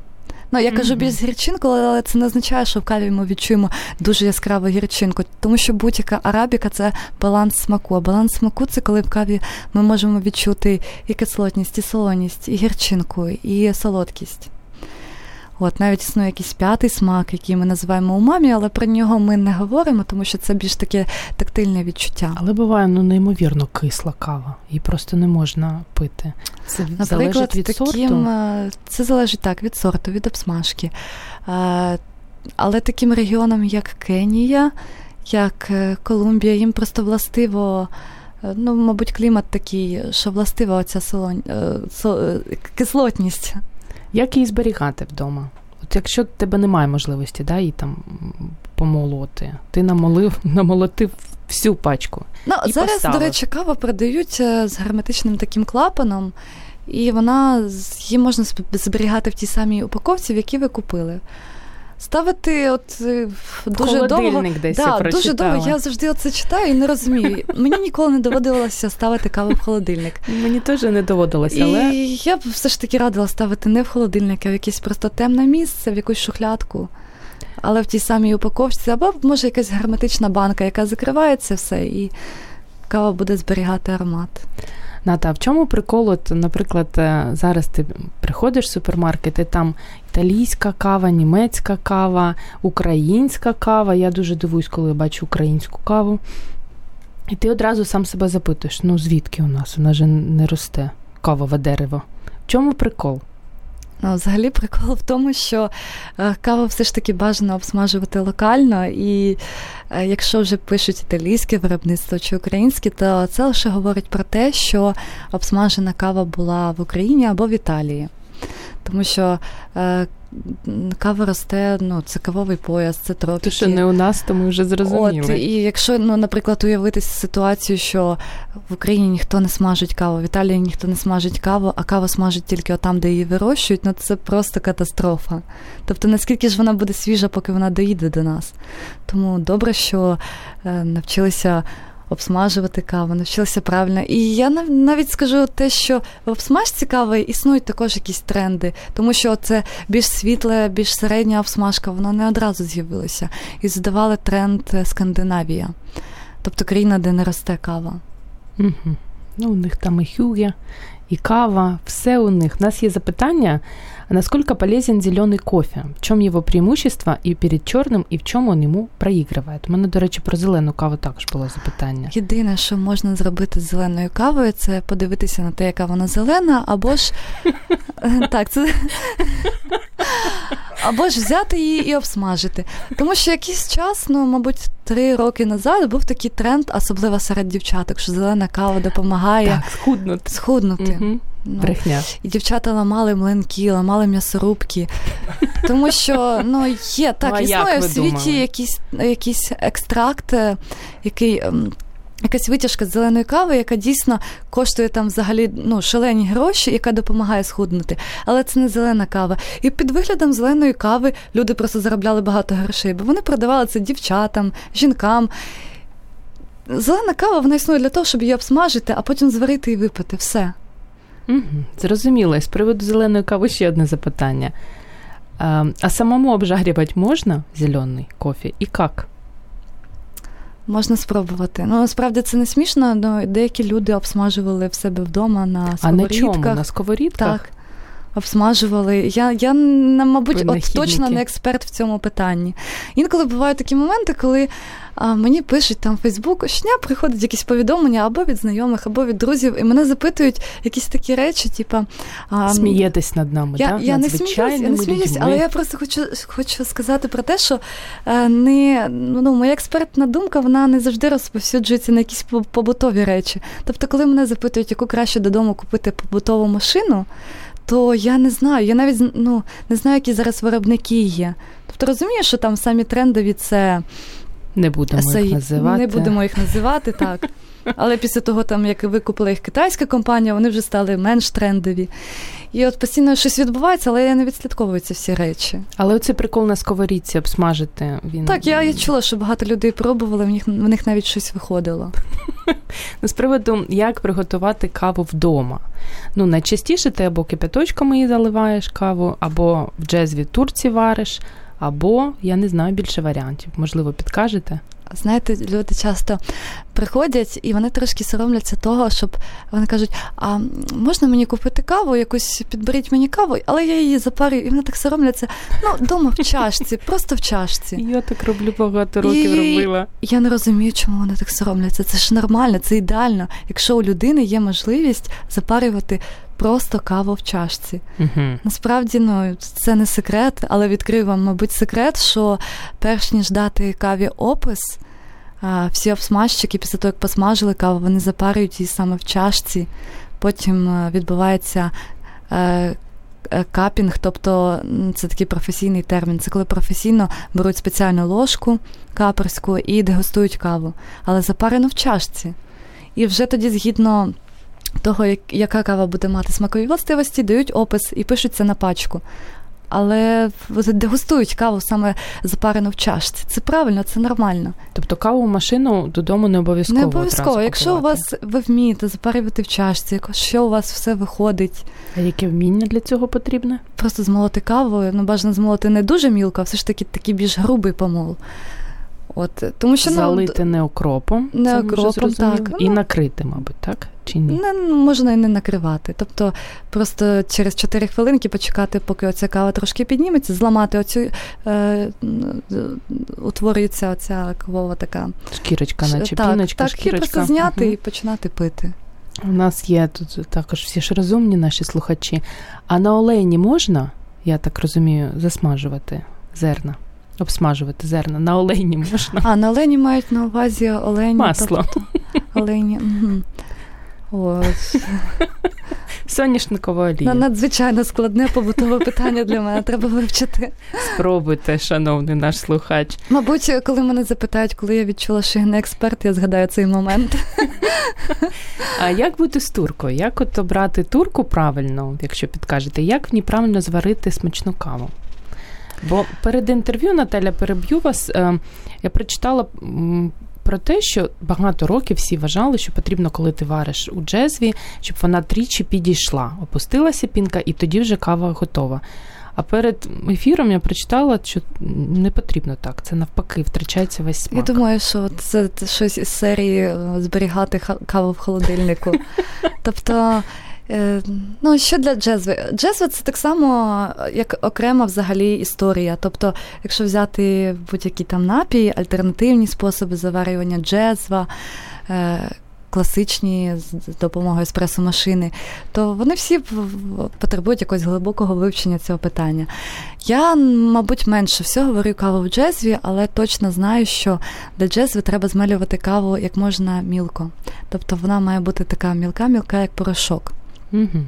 Ну, я кажу більш гірчинку, але це не означає, що в каві ми відчуємо дуже яскраву гірчинку, тому що будь-яка арабіка це баланс смаку. А баланс смаку це коли в каві ми можемо відчути і кислотність, і солоність, і гірчинку, і солодкість. От навіть існує якийсь п'ятий смак, який ми називаємо умамі, але про нього ми не говоримо, тому що це більш таке тактильне відчуття. Але буває ну неймовірно кисла кава, її просто не можна пити. Це Наприклад, залежить від таким, сорту? е, Це залежить так від сорту, від обсмажки. Е, але таким регіонам, як Кенія, як е, Колумбія, їм просто властиво. Ну, мабуть, клімат такий, що властива оця солонь, кислотність. Як її зберігати вдома? От якщо в тебе немає можливості да, її там помолоти, ти намолив, [LAUGHS] намолотив всю пачку. Ну, і Зараз, поставив. до речі, кава продають е, з герметичним таким клапаном, і вона її можна зберігати в тій самій упаковці, в якій ви купили. Ставити от е, дуже довго десь да, я дуже довго. Я завжди це читаю і не розумію. Мені ніколи не доводилося ставити каву в холодильник. Мені теж не доводилося. але... І я б все ж таки радила ставити не в холодильник, а в якесь просто темне місце, в якусь шухлядку. Але в тій самій упаковці, або може якась герметична банка, яка закривається все, і кава буде зберігати аромат. Ната, а в чому прикол? От, Наприклад, е, зараз ти приходиш в супермаркет, і там італійська кава, німецька кава, українська кава. Я дуже дивуюсь, коли бачу українську каву. І ти одразу сам себе запитуєш: ну звідки у нас? Вона ж не росте кавове дерево. В чому прикол? Ну, Взагалі, прикол в тому, що е, каву все ж таки бажано обсмажувати локально, і е, якщо вже пишуть італійське виробництво чи українське, то це лише говорить про те, що обсмажена кава була в Україні або в Італії. Тому що е, кава росте, ну, це кавовий пояс, це тропіки. То, що не у нас, то ми вже зрозуміли. От, І якщо, ну, наприклад, уявити ситуацію, що в Україні ніхто не смажить каву, в Італії ніхто не смажить каву, а каву смажить тільки там, де її вирощують, ну це просто катастрофа. Тобто, наскільки ж вона буде свіжа, поки вона доїде до нас. Тому добре, що е, навчилися обсмажувати каву, навчилася правильно. І я навіть скажу те, що в обсмажці кави існують також якісь тренди, тому що це більш світле, більш середня обсмажка, воно не одразу з'явилося. І задавали тренд е, Скандинавія, тобто країна, де не росте кава. Угу. Ну, У них там і хюге, і кава, все у них. У нас є запитання. Насколько полезен зеленый кофе? В чем его преимущество і перед чорним, і в чому він йому проіграє? У мене, до речі, про зелену каву також було запитання. Єдине, що можна зробити з зеленою кавою, це подивитися на те, яка вона зелена, або ж [LAUGHS] так, це [LAUGHS] або ж взяти її і обсмажити. Тому що якийсь час, ну, мабуть, три роки назад був такий тренд, особливо серед дівчаток, що зелена кава допомагає так, схуднути. схуднути. Угу. Ну, Брехня. І дівчата ламали млинки, ламали м'ясорубки. [LAUGHS] Тому що ну, є так, ну, існує в світі якийсь якийсь екстракт, е, який. Ем, якась витяжка з зеленої кави, яка дійсно коштує там взагалі ну, шалені гроші, яка допомагає схуднути. Але це не зелена кава. І під виглядом зеленої кави люди просто заробляли багато грошей, бо вони продавали це дівчатам, жінкам. Зелена кава вона існує для того, щоб її обсмажити, а потім зварити і випити. Все. Угу, Зрозуміло. З приводу зеленої кави ще одне запитання. А, а самому обжарювати можна зелений кофе і як? Можна спробувати. Ну, насправді це не смішно, але деякі люди обсмажували в себе вдома на сковорідках. А на чому? На сковорідках? Так. Обсмажували. Я, я мабуть, от точно не експерт в цьому питанні. Інколи бувають такі моменти, коли а, мені пишуть там в Фейсбук, щодня приходять якісь повідомлення або від знайомих, або від друзів, і мене запитують якісь такі речі, типу... Смієтесь над нами, я, так? Я не сміюсь, я не сміюсь, але я просто хочу хочу сказати про те, що е, не, ну, моя експертна думка вона не завжди розповсюджується на якісь побутові речі. Тобто, коли мене запитують, яку краще додому купити побутову машину, то я не знаю. Я навіть ну, не знаю, які зараз виробники є. Тобто розумієш, що там самі трендові це. Не будемо їх називати. Не будемо їх називати, так. [LAUGHS] Але після того, там, як викупила їх китайська компанія, вони вже стали менш трендові. І от постійно щось відбувається, але я не відслідковую ці всі речі. Але оцей прикол на сковорідці обсмажити. Він... Так, я я чула, що багато людей пробували, в них в них навіть щось виходило. [LAUGHS] Ну, З приводу, як приготувати каву вдома. Ну, найчастіше ти або кипяточком її заливаєш каву, або в джезві турці вариш, або я не знаю більше варіантів. Можливо, підкажете? Знаєте, люди часто приходять і вони трошки соромляться того, щоб вони кажуть: а можна мені купити каву, якусь підберіть мені каву, але я її запарю, і вони так соромляться. Ну, вдома в чашці, [LAUGHS] просто в чашці. Я так роблю багато років і робила. Я не розумію, чому вони так соромляться. Це ж нормально, це ідеально. Якщо у людини є можливість запарювати просто каву в чашці. uh Насправді, ну це не секрет, але відкрию вам, мабуть, секрет, що перш ніж дати каві опис, всі обсмажчики, після того, як посмажили каву, вони запарюють її саме в чашці. Потім е, відбувається. Е, е, капінг, тобто це такий професійний термін. Це коли професійно беруть спеціальну ложку каперську і дегустують каву, але запарено в чашці. І вже тоді, згідно того, яка кава буде мати смакові властивості, дають опис і пишуть це на пачку. Але дегустують каву саме запарену в чашці. Це правильно, це нормально. Тобто каву машину додому не обов'язково. Не обов'язково. Якщо у вас ви вмієте запарювати в чашці, якщо у вас все виходить. А яке вміння для цього потрібне? Просто змолоти каву, ну бажано змолоти не дуже мілко, а все ж таки такий більш грубий помол. От, тому що, Залити ну, не окропом, не це окропом, так. і ну, накрити, мабуть, так? Чи ні? Не, ну, можна і не накривати. Тобто просто через 4 хвилинки почекати, поки оця кава трошки підніметься, зламати оцю, е, утворюється оця кавова така шкірочка, наче так, піночка, так, шкірочка. Так, просто зняти угу. і починати пити. У нас є тут також всі ж розумні наші слухачі. А на олейні можна, я так розумію, засмажувати зерна? Обсмажувати зерна. На олені можна. А, на олені мають на увазі олені. Масло. Тобто, олені. Угу. Соняшникова олія. Надзвичайно складне побутове питання для мене треба вивчити. Спробуйте, шановний наш слухач. Мабуть, коли мене запитають, коли я відчула, що я не експерт, я згадаю цей момент. [LAUGHS] А як бути з туркою? Як от обрати турку правильно, якщо підкажете, як в ній правильно зварити смачну каву? Бо перед інтерв'ю Наталя переб'ю вас. Е, я прочитала. Про те, що багато років всі вважали, що потрібно, коли ти вариш у джезві, щоб вона тричі підійшла, опустилася пінка, і тоді вже кава готова. А перед ефіром я прочитала, що не потрібно так. Це навпаки, втрачається весь смак. Я думаю, що це щось із серії е, зберігати каву в холодильнику. [LAUGHS] Тобто ну, що для джезви? Джезва це так само, як окрема взагалі історія. Тобто, якщо взяти будь-які там напії, альтернативні способи заварювання джезва, е, класичні з допомогою еспресо-машини, то вони всі потребують якогось глибокого вивчення цього питання. Я, мабуть, менше всього варю каву в джезві, але точно знаю, що для джезви треба змелювати каву як можна мілко. Тобто вона має бути така мілка-мілка, як порошок. Угу.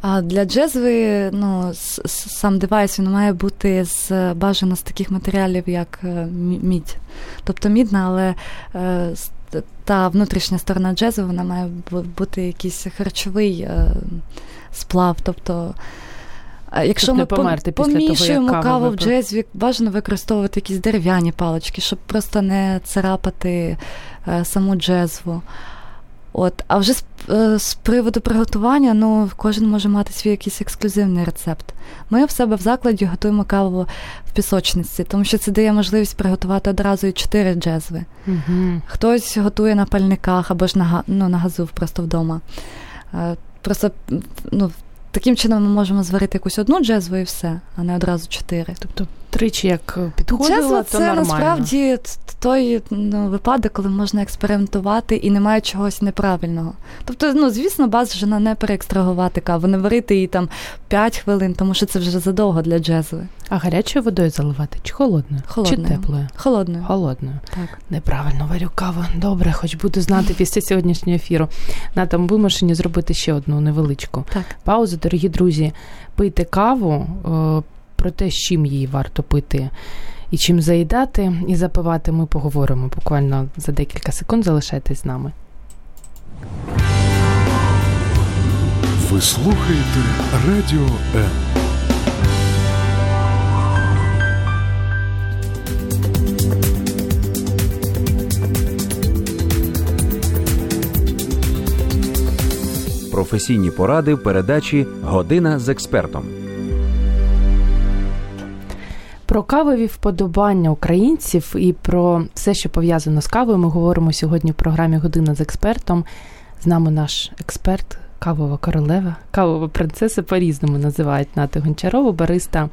А для джезви ну, сам девайс він має бути з бажано з таких матеріалів, як е, мідь. Тобто мідна, але е, та внутрішня сторона джезу вона має бути якийсь харчовий е, сплав. Тобто, Якщо ми помішуємо того, каву в джезві, бажано використовувати якісь дерев'яні палички, щоб просто не царапати саму джезву. От, А вже з, е, з приводу приготування, ну, кожен може мати свій якийсь ексклюзивний рецепт. Ми в себе в закладі готуємо каву в пісочниці, тому що це дає можливість приготувати одразу і чотири джезви. Угу. Хтось готує на пальниках або ж на ну, на газу просто вдома. Е, просто ну, таким чином ми можемо зварити якусь одну джезву і все, а не одразу чотири. Тобто тричі як підходила, Джезва то це нормально. насправді той ну, випадок, коли можна експериментувати і немає чогось неправильного. Тобто, ну звісно, бажано не переекстрагувати каву, не варити її там 5 хвилин, тому що це вже задовго для джезви. А гарячою водою заливати чи холодною? Холодною. Чи теплою? Холодною. Холодною. Так. Неправильно варю каву. Добре, хоч буду знати після сьогоднішнього ефіру. На там вимушені зробити ще одну невеличку Так. паузу. Дорогі друзі, пийте каву е, про те, з чим її варто пити і чим заїдати і запивати. Ми поговоримо буквально за декілька секунд. Залишайтесь з нами. Ви слухаєте Радіо М. Професійні поради в передачі Година з експертом. Про кавові вподобання українців і про все, що пов'язано з кавою, ми говоримо сьогодні в програмі Година з експертом. З нами наш експерт, кавова королева, кавова принцеса по-різному називають Нати Гончарову, бариста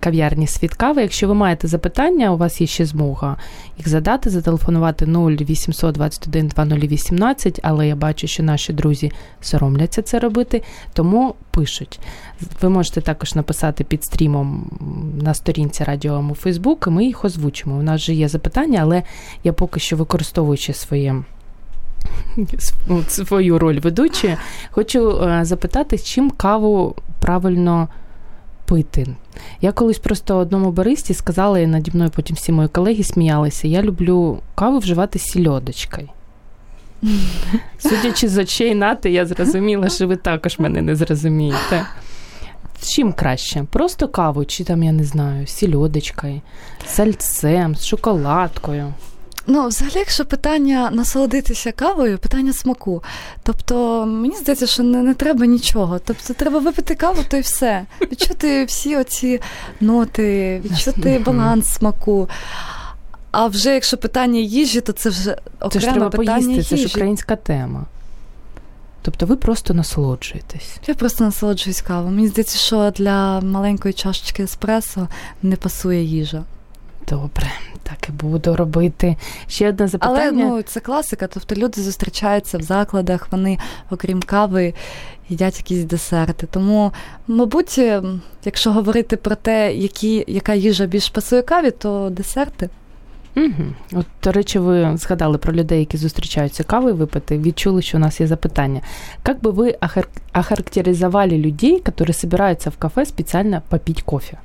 кав'ярні Світ кави. Якщо ви маєте запитання, у вас є ще змога їх задати, зателефонувати 0800 21 2018, але я бачу, що наші друзі соромляться це робити, тому пишуть. Ви можете також написати під стрімом на сторінці Радіо у Фейсбук, і ми їх озвучимо. У нас же є запитання, але я поки що використовуючи своє. Свою роль ведучої, хочу е, запитати, чим каву правильно пити. Я колись просто одному баристі сказала, і наді мною потім всі мої колеги сміялися. Я люблю каву вживати сільодочкою. [LAUGHS] Судячи з очей Нати, я зрозуміла, що ви також мене не зрозумієте. Чим краще? Просто каву, чи там, я не знаю, сільодочкою, сальцем, з шоколадкою. Ну, взагалі, якщо питання насолодитися кавою, питання смаку. Тобто, мені здається, що не, не треба нічого. Тобто, треба випити каву, то й все. Відчути всі оці ноти, відчути баланс смаку. А вже якщо питання їжі, то це вже окреме Це ж треба питання поїсти, це ж українська тема. Тобто ви просто насолоджуєтесь. Я просто насолоджуюсь кавою. Мені здається, що для маленької чашечки еспресо не пасує їжа. Добре, так і буду робити. Ще одне запитання. Але ну, це класика. Тобто люди зустрічаються в закладах, вони, окрім кави, їдять якісь десерти. Тому, мабуть, ем, якщо говорити про те, які, яка їжа більш пасує каві, то десерти. Угу. От, до речі, ви згадали про людей, які зустрічаються кавою випити, відчули, що у нас є запитання. Как бы вы охар- охарактеризовали людей, которые собираются в кафе специально попить кофе?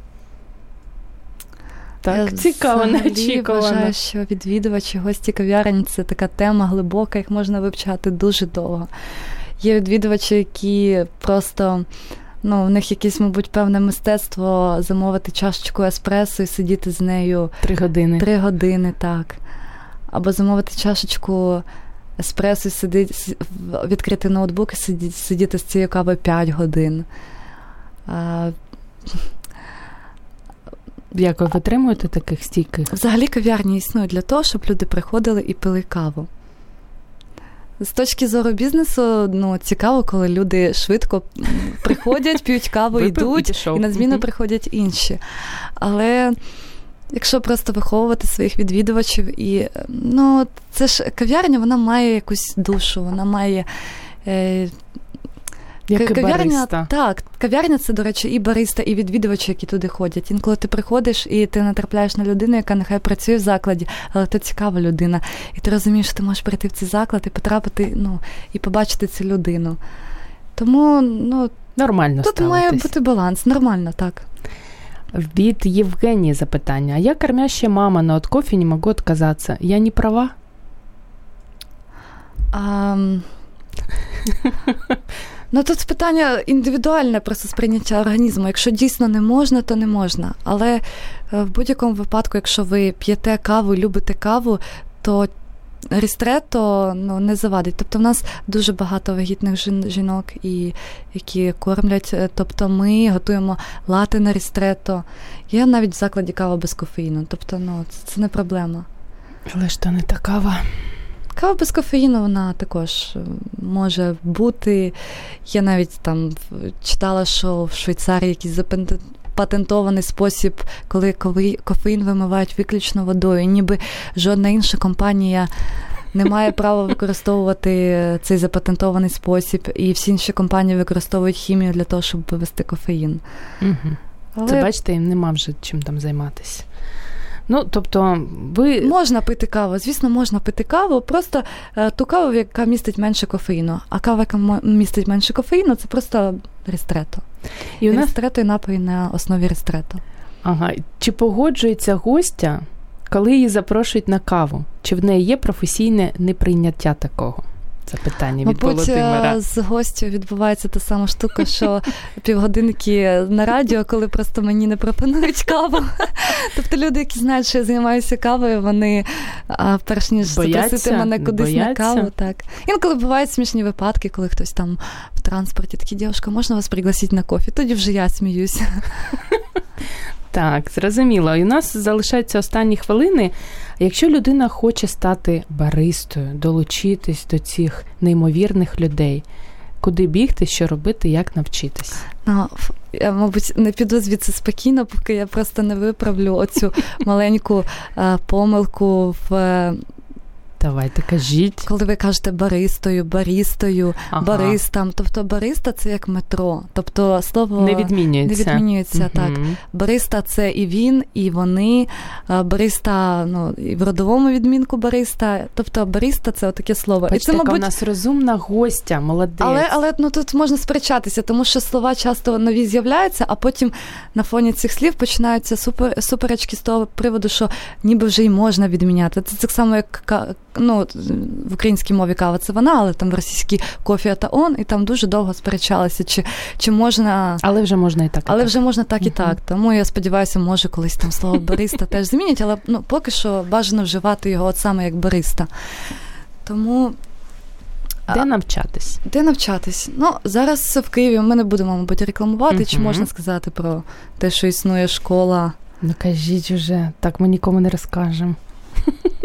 Так, Я цікаво, взагалі неочікувано. вважаю, що відвідувачі, гості кав'ярень це така тема глибока, їх можна вивчати дуже довго. Є відвідувачі, які просто. Ну, в них якесь, мабуть, певне мистецтво замовити чашечку еспресо і сидіти з нею Три години. три години, так. Або замовити чашечку еспресо і сидіти, відкрити ноутбук і сидіти, сидіти з цією кавою 5 годин. А, Як ви витримуєте таких стійких? Взагалі кав'ярні існують для того, щоб люди приходили і пили каву. З точки зору бізнесу, ну, цікаво, коли люди швидко приходять, п'ють каву, [LAUGHS] йдуть, і на зміну приходять інші. Але якщо просто виховувати своїх відвідувачів, і ну, це ж кав'ярня, вона має якусь душу, вона має. Як кав'ярня, бариста. так, кав'ярня це, до речі, і бариста, і відвідувачі, які туди ходять. Інколи ти приходиш і ти натрапляєш на людину, яка нехай працює в закладі, але ти цікава людина. І ти розумієш, що ти можеш прийти в цей заклад і потрапити, ну, і побачити цю людину. Тому ну, Нормально тут має бути баланс, нормально так. Від Євгенії запитання. А я кормящая мама, но от кофе не могу отказаться. Я не права? А, [LAUGHS] ну тут питання індивідуальне просто сприйняття організму. Якщо дійсно не можна, то не можна. Але е, в будь-якому випадку, якщо ви п'єте каву, любите каву, то рістрето ну, не завадить. Тобто в нас дуже багато вагітних жінок, і, які кормлять. Е, Тобто ми готуємо лати на рістрето. Є навіть в закладі кава без кофеїну. Тобто, ну, це, це не проблема. Але ж то не та кава. Кава без кофеїну вона також може бути. Я навіть там читала, що в Швейцарії якийсь запатентований спосіб, коли кофеїн вимивають виключно водою, ніби жодна інша компанія. Не має права використовувати цей запатентований спосіб, і всі інші компанії використовують хімію для того, щоб вивести кофеїн. Угу. Але... Це бачите, їм нема вже чим там займатися. Ну, тобто, ви можна пити каву, звісно, можна пити каву, просто е, ту каву, яка містить менше кофеїну. А кава, яка містить менше кофеїну, це просто рестрето. І у нас... Рестрето і напої на основі рестрето. Ага. Чи погоджується гостя, коли її запрошують на каву? Чи в неї є професійне неприйняття такого? Запитання від Мабуть, Володимира. з гостю відбувається та сама штука, що півгодинки на радіо, коли просто мені не пропонують каву. Тобто люди, які знають, що я займаюся кавою, вони перш ніж запросити мене кудись бояться. на каву. так. Інколи бувають смішні випадки, коли хтось там в транспорті такі дівчинка, можна вас пригласити на кофі? Тоді вже я сміюся. Так, зрозуміло. І у нас залишаються останні хвилини. Якщо людина хоче стати баристою, долучитись до цих неймовірних людей, куди бігти, що робити, як навчитись? Ну, я, мабуть, не піду звідси спокійно, поки я просто не виправлю оцю маленьку е, помилку в Давайте кажіть. Коли ви кажете баристою, барістою, ага. баристам, тобто бариста це як метро. Тобто слово не відмінюється. Не відмінюється так. Бариста це і він, і вони. Бариста, ну і в родовому відмінку бариста. Тобто бариста це отаке слово. Бачите, і це, мабуть... у нас розумна гостя, молодець. Але але ну тут можна сперечатися, тому що слова часто нові з'являються, а потім на фоні цих слів починаються супер суперечки з того приводу, що ніби вже й можна відміняти. Це так само, як ну, в українській мові кава це вона, але там в російській кофі та он, і там дуже довго сперечалися, чи чи можна. Але вже можна і так. І але так. вже можна так і так. Тому я сподіваюся, може колись там слово бариста теж змінять, але ну, поки що бажано вживати його от саме як бариста. Тому. Де навчатись? Де навчатись? Ну, зараз в Києві ми не будемо, мабуть, рекламувати, uh-huh. чи можна сказати про те, що існує школа. Ну кажіть уже, так ми нікому не розкажемо.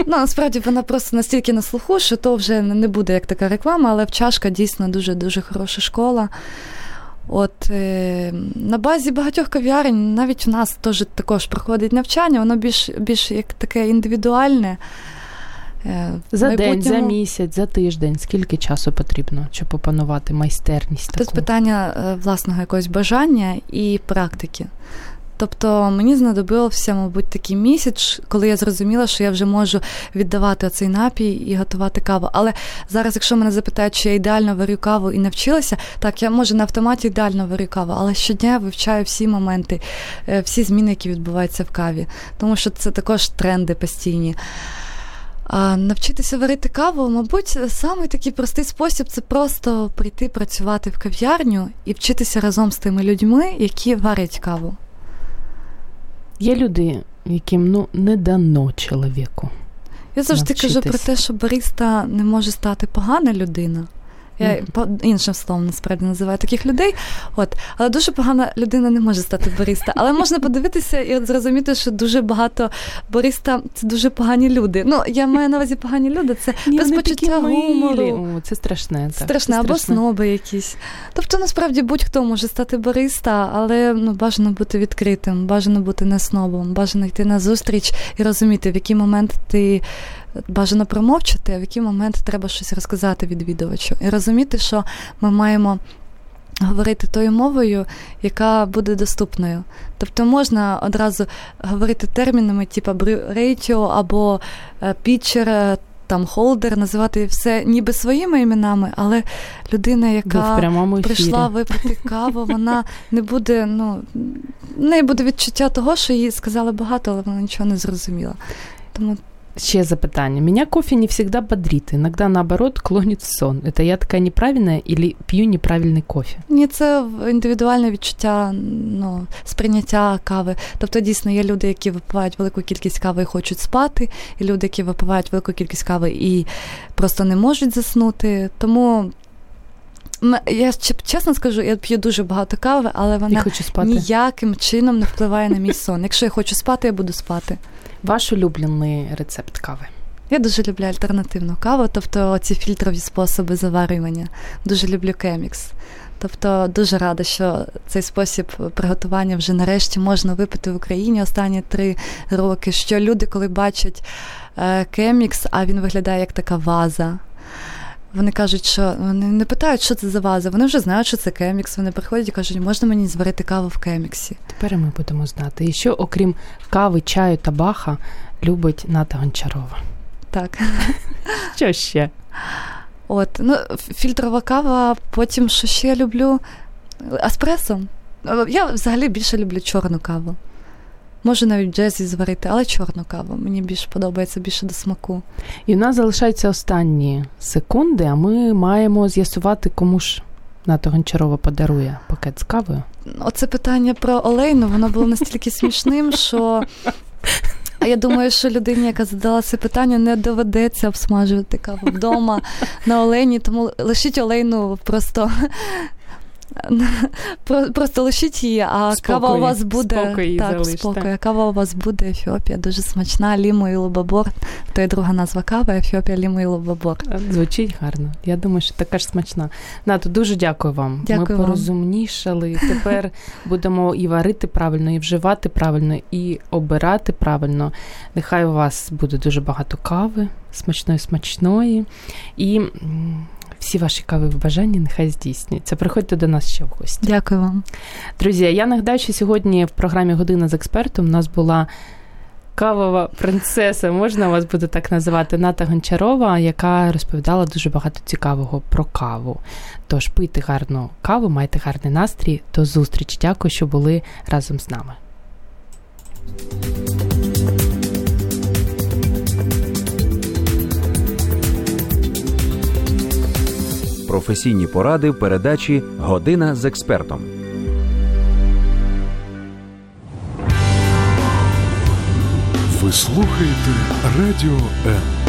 Ну, насправді вона просто настільки на слуху, що то вже не буде як така реклама, але в чашка дійсно дуже-дуже хороша школа. От е, на базі багатьох кав'ярень, навіть у нас теж також проходить навчання, воно більш більш як таке індивідуальне. Е, за майбутньому... день, за місяць, за тиждень, скільки часу потрібно, щоб опанувати майстерність? Тут питання е, власного якогось бажання і практики. Тобто мені знадобився, мабуть, такий місяць, коли я зрозуміла, що я вже можу віддавати цей напій і готувати каву. Але зараз, якщо мене запитають, чи я ідеально варю каву і навчилася, так я може на автоматі ідеально варю каву, але щодня вивчаю всі моменти, е, всі зміни, які відбуваються в каві, тому що це також тренди постійні. А Навчитися варити каву, мабуть, самий такий простий спосіб це просто прийти працювати в кав'ярню і вчитися разом з тими людьми, які варять каву. Є люди, яким ну не дано чоловіку. Я завжди навчитись. кажу про те, що бариста не може стати погана людина. Я по іншим словом насправді називаю таких людей. От, але дуже погана людина не може стати бариста. Але можна [LAUGHS] подивитися і зрозуміти, що дуже багато бариста це дуже погані люди. Ну я маю на увазі погані люди. Це Ні, без почуття гумору. О, це страшне. Так. Страшне це або сноби якісь. Тобто, насправді будь-хто може стати бариста, але ну бажано бути відкритим, бажано бути не снобом, бажано йти на зустріч і розуміти, в який момент ти бажано промовчати, а в який момент треба щось розказати відвідувачу. І розуміти, що ми маємо. Говорити тою мовою, яка буде доступною. Тобто можна одразу говорити термінами, типу рейтіо або пітчер, там холдер, називати все ніби своїми іменами, але людина, яка прийшла випити каву, вона не буде, ну, в неї буде відчуття того, що їй сказали багато, але вона нічого не зрозуміла. Тому Ще запитание. Меня кофе не всегда бодрит, иногда наоборот клонит в сон. Это я така неправильна или п'ю неправильний кофе? Ні, це індивідуальне відчуття ну, сприйняття кави. Тобто, дійсно, є люди, які випивають велику кількість кави і хочуть спати, і люди, які випивають велику кількість кави і просто не можуть заснути. Тому. Я чесно скажу, я п'ю дуже багато кави, але вона ніяким чином не впливає на мій сон. Якщо я хочу спати, я буду спати. Ваш улюблений рецепт кави? Я дуже люблю альтернативну каву, тобто ці фільтрові способи заварювання. Дуже люблю кемікс. Тобто дуже рада, що цей спосіб приготування вже нарешті можна випити в Україні останні три роки. Що люди, коли бачать е, кемікс, а він виглядає як така ваза. Вони кажуть, що вони не питають, що це за ваза. Вони вже знають, що це кемікс. Вони приходять і кажуть, можна мені зварити каву в кеміксі. Тепер ми будемо знати. І що, окрім кави, чаю та баха, любить Ната Гончарова. Так. [LAUGHS] Що ще? От, ну, фільтрова кава, потім що ще я люблю? Аспресо. Я взагалі більше люблю чорну каву. Можу навіть джезі зварити, але чорну каву. Мені більше подобається більше до смаку. І у нас залишаються останні секунди, а ми маємо з'ясувати, кому ж Ната Гончарова подарує пакет з кавою. Оце питання про олейну, воно було настільки смішним, що. А я думаю, що людині, яка задала це питання, не доведеться обсмажувати каву вдома на олені, тому лишіть олейну просто Просто лишіть її, а спокої, кава у вас буде спокої так, спокою. Кава у вас буде Ефіопія, дуже смачна, лімо і лобабор. То є друга назва кави, Ефіопія, лімо і лобабор. Звучить гарно. Я думаю, що така ж смачна. Нато, дуже дякую вам. Дякую Ми вам. порозумнішали. [LAUGHS] Тепер будемо і варити правильно, і вживати правильно, і обирати правильно. Нехай у вас буде дуже багато кави, смачної, смачної. І всі ваші кави бажання нехай здійсняться. Приходьте до нас ще в гості. Дякую вам. Друзі, я нагадаю, що сьогодні в програмі Година з експертом у нас була кавова принцеса, можна вас буде так називати, Ната Гончарова, яка розповідала дуже багато цікавого про каву. Тож пийте гарну каву, майте гарний настрій. До зустрічі. Дякую, що були разом з нами. Професійні поради в передачі Година з експертом. Ви слухаєте Радіо М.